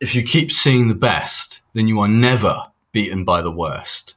if you keep seeing the best, then you are never beaten by the worst.